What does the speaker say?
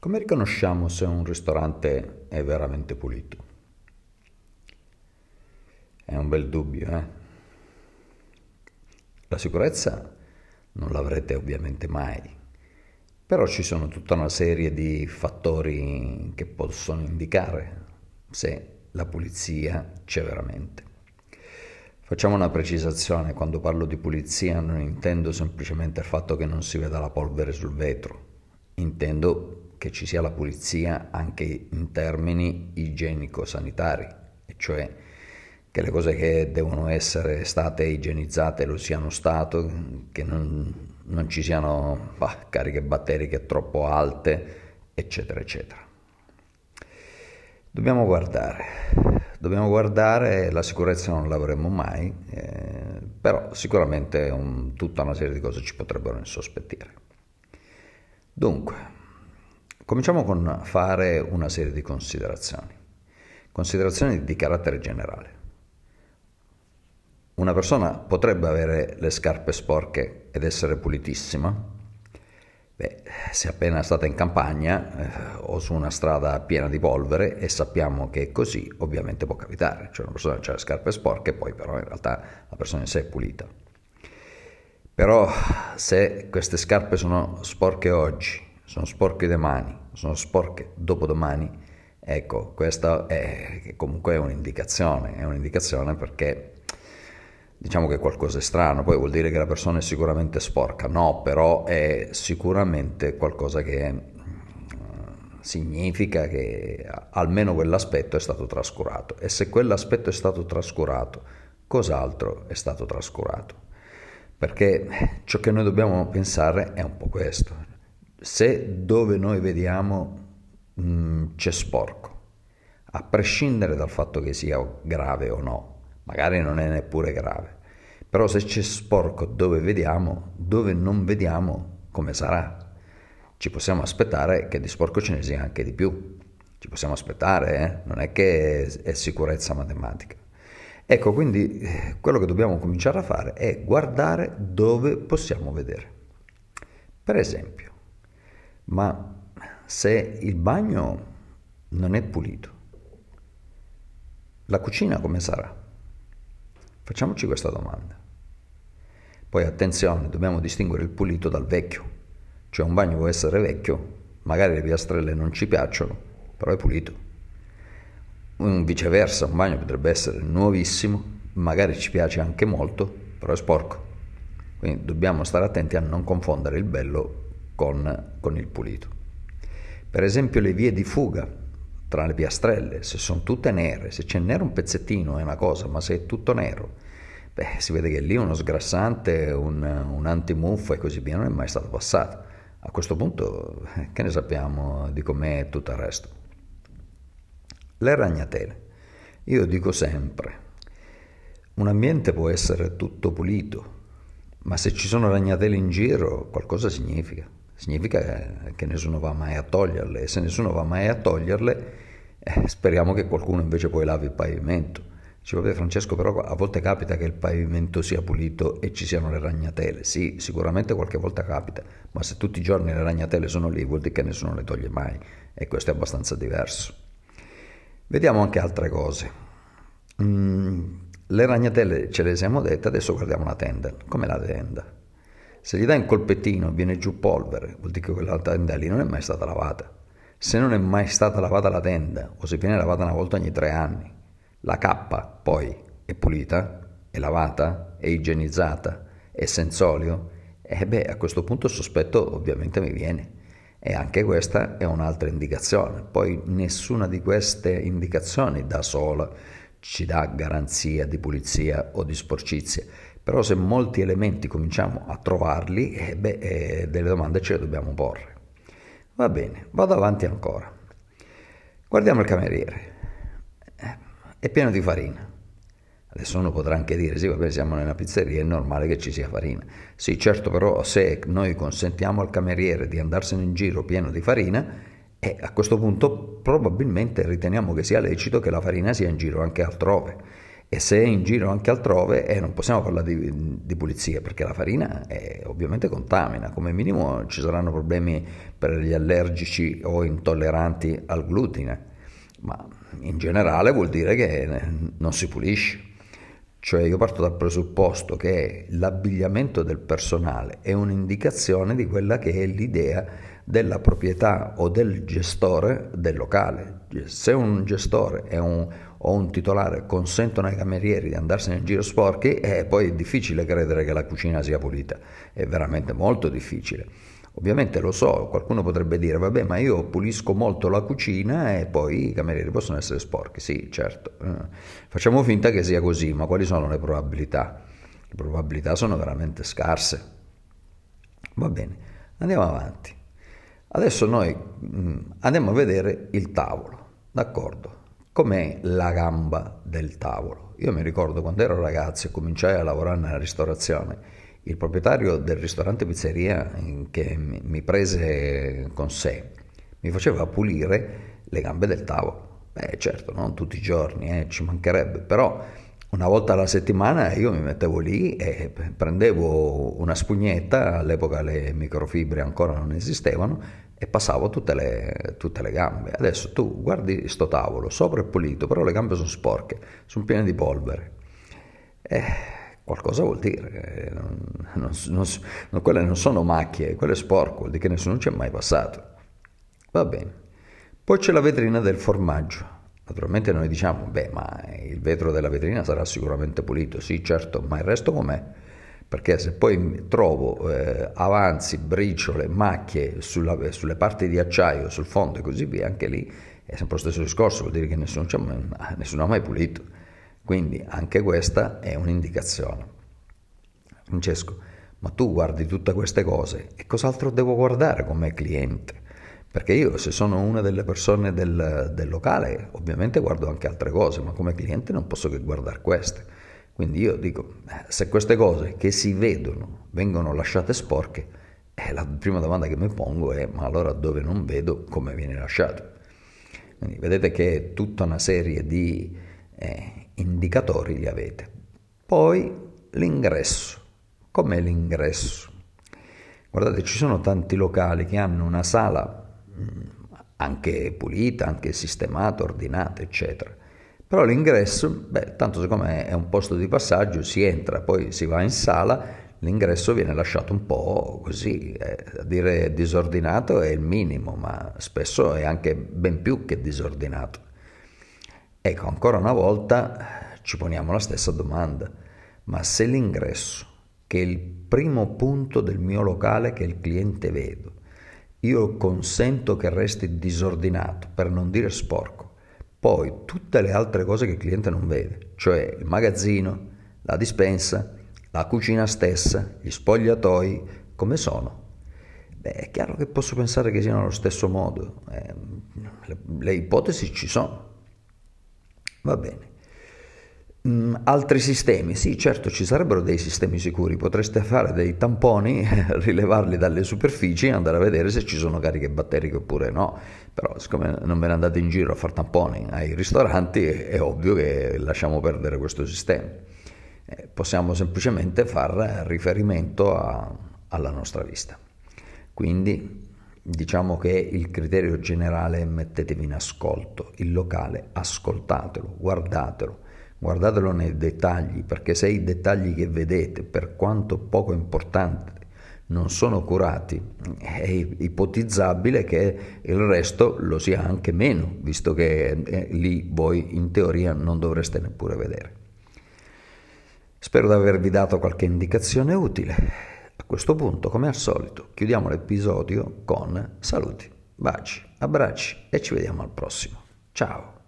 Come riconosciamo se un ristorante è veramente pulito? È un bel dubbio, eh? La sicurezza non l'avrete ovviamente mai, però ci sono tutta una serie di fattori che possono indicare se la pulizia c'è veramente. Facciamo una precisazione, quando parlo di pulizia non intendo semplicemente il fatto che non si veda la polvere sul vetro, intendo che ci sia la pulizia anche in termini igienico-sanitari, cioè che le cose che devono essere state igienizzate lo siano stato, che non, non ci siano bah, cariche batteriche troppo alte, eccetera, eccetera. Dobbiamo guardare, dobbiamo guardare, la sicurezza non l'avremo mai, eh, però sicuramente un, tutta una serie di cose ci potrebbero insospettire. Dunque, Cominciamo con fare una serie di considerazioni, considerazioni di carattere generale. Una persona potrebbe avere le scarpe sporche ed essere pulitissima? Beh, se è appena stata in campagna eh, o su una strada piena di polvere e sappiamo che è così, ovviamente può capitare. Cioè una persona ha le scarpe sporche, poi però in realtà la persona in sé è pulita. Però se queste scarpe sono sporche oggi, sono sporche domani, sono sporche dopodomani, ecco, questa è comunque un'indicazione, è un'indicazione perché diciamo che qualcosa è strano, poi vuol dire che la persona è sicuramente sporca, no, però è sicuramente qualcosa che mm, significa che almeno quell'aspetto è stato trascurato. E se quell'aspetto è stato trascurato, cos'altro è stato trascurato? Perché ciò che noi dobbiamo pensare è un po' questo, se dove noi vediamo mh, mm, c'è sporco, a prescindere dal fatto che sia grave o no, magari non è neppure grave, però se c'è sporco dove vediamo, dove non vediamo, come sarà? Ci possiamo aspettare che di sporco ce ne sia anche di più, ci possiamo aspettare, eh? non è che è sicurezza matematica. Ecco, quindi eh, quello che dobbiamo cominciare a fare è guardare dove possiamo vedere. Per esempio, ma se il bagno non è pulito, la cucina come sarà? Facciamoci questa domanda. Poi attenzione, dobbiamo distinguere il pulito dal vecchio. Cioè un bagno può essere vecchio, magari le piastrelle non ci piacciono, però è pulito. Un viceversa, un bagno potrebbe essere nuovissimo, magari ci piace anche molto, però è sporco. Quindi dobbiamo stare attenti a non confondere il bello con, con il pulito. Per esempio le vie di fuga tra le piastrelle, se sono tutte nere, se c'è nero un pezzettino è una cosa, ma se è tutto nero, beh, si vede che lì uno sgrassante, un, un antimuffa e così via non è mai stato passato. A questo punto, eh, che ne sappiamo di com'è tutto il resto? Le ragnatele. Io dico sempre, un ambiente può essere tutto pulito, ma se ci sono ragnatele in giro, qualcosa significa significa che nessuno va mai a toglierle e se nessuno va mai a toglierle eh, speriamo che qualcuno invece poi lavi il pavimento. Dice, vabbè Francesco, però a volte capita che il pavimento sia pulito e ci siano le ragnatele. Sì, sicuramente qualche volta capita, ma se tutti i giorni le ragnatele sono lì vuol dire che nessuno le toglie mai e questo è abbastanza diverso. Vediamo anche altre cose. Mm, le ragnatele ce le siamo dette, adesso guardiamo la tenda. Com'è la tenda? Se gli dai un colpettino viene giù polvere, vuol dire che quella tenda lì non è mai stata lavata. Se non è mai stata lavata la tenda, o se viene lavata una volta ogni tre anni, la cappa poi è pulita, è lavata, è igienizzata, è senza olio, e beh, a questo punto il sospetto ovviamente mi viene. E anche questa è un'altra indicazione. Poi nessuna di queste indicazioni da sola ci dà garanzia di pulizia o di sporcizia però se molti elementi cominciamo a trovarli, eh, beh, eh, delle domande ce le dobbiamo porre. Va bene, vado avanti ancora. Guardiamo il cameriere. Eh, è pieno di farina. Adesso uno potrà anche dire, sì, vabbè, siamo nella pizzeria, è normale che ci sia farina. Sì, certo, però se noi consentiamo al cameriere di andarsene in giro pieno di farina, eh, a questo punto probabilmente riteniamo che sia lecito che la farina sia in giro anche altrove E se è in giro anche altrove, eh, non possiamo parlare di, di pulizia, perché la farina è, ovviamente contamina, come minimo ci saranno problemi per gli allergici o intolleranti al glutine, ma in generale vuol dire che non si pulisce. Cioè io parto dal presupposto che l'abbigliamento del personale è un'indicazione di quella che è l'idea della proprietà o del gestore del locale. Se un gestore un, o un titolare consentono ai camerieri di andarsene in giro sporchi, eh, poi è difficile credere che la cucina sia pulita, è veramente molto difficile. Ovviamente lo so, qualcuno potrebbe dire, vabbè, ma io pulisco molto la cucina e poi i camerieri possono essere sporchi. Sì, certo. Eh, facciamo finta che sia così, ma quali sono le probabilità? Le probabilità sono veramente scarse. Va bene, andiamo avanti. Adesso noi mm, andiamo a vedere il tavolo, d'accordo? Com'è la gamba del tavolo? Io mi ricordo quando ero ragazzo e cominciai a lavorare nella ristorazione, il proprietario del ristorante pizzeria che mi prese con sé mi faceva pulire le gambe del tavolo. Beh, certo, non tutti i giorni, eh, ci mancherebbe, però una volta alla settimana io mi mettevo lì e prendevo una spugnetta, all'epoca le microfibre ancora non esistevano, e passavo tutte le, tutte le gambe. Adesso tu guardi sto tavolo, sopra è pulito, però le gambe sono sporche, sono piene di polvere. Eh, qualcosa vuol dire, eh, non, non, non, quelle non sono macchie, quello è sporco, vuol dire che nessuno ci è mai passato. Va bene. Poi c'è la vetrina del formaggio. Naturalmente noi diciamo, beh, ma il vetro della vetrina sarà sicuramente pulito, sì, certo, ma il resto com'è? Perché se poi trovo eh, avanzi, briciole, macchie sulla, sulle parti di acciaio, sul fondo e così via, anche lì è sempre lo stesso discorso, vuol dire che nessuno, nessuno ha mai pulito. Quindi anche questa è un'indicazione. Francesco, ma tu guardi tutte queste cose e cos'altro devo guardare come cliente? Perché io se sono una delle persone del, del, locale ovviamente guardo anche altre cose, ma come cliente non posso che guardare queste. Quindi io dico, eh, se queste cose che si vedono vengono lasciate sporche, eh, la prima domanda che mi pongo è ma allora dove non vedo come viene lasciato? Quindi vedete che tutta una serie di eh, indicatori li avete. Poi l'ingresso. Com'è l'ingresso? Guardate, ci sono tanti locali che hanno una sala anche pulita, anche sistemata, ordinata, eccetera. Però l'ingresso, beh, tanto siccome è un posto di passaggio, si entra, poi si va in sala, l'ingresso viene lasciato un po' così, eh, a dire disordinato è il minimo, ma spesso è anche ben più che disordinato. Ecco, ancora una volta ci poniamo la stessa domanda, ma se l'ingresso, che è il primo punto del mio locale che il cliente vedo, io consento che resti disordinato, per non dire sporco. Poi tutte le altre cose che il cliente non vede, cioè il magazzino, la dispensa, la cucina stessa, gli spogliatoi, come sono? Beh, è chiaro che posso pensare che siano allo stesso modo. Eh, le, le ipotesi ci sono. Va bene. Mm, altri sistemi, sì, certo ci sarebbero dei sistemi sicuri, potreste fare dei tamponi, rilevarli dalle superfici e andare a vedere se ci sono cariche batteriche oppure no, però siccome non ve ne andate in giro a fare tamponi ai ristoranti è, ovvio che lasciamo perdere questo sistema. Eh, possiamo semplicemente fare riferimento a, alla nostra vista. Quindi diciamo che il criterio generale è mettetevi in ascolto, il locale ascoltatelo, guardatelo Guardatelo nei dettagli, perché se i dettagli che vedete, per quanto poco importanti, non sono curati, è ipotizzabile che il resto lo sia anche meno, visto che eh, lì voi in teoria non dovreste neppure vedere. Spero di avervi dato qualche indicazione utile. A questo punto, come al solito, chiudiamo l'episodio con saluti, baci, abbracci e ci vediamo al prossimo. Ciao!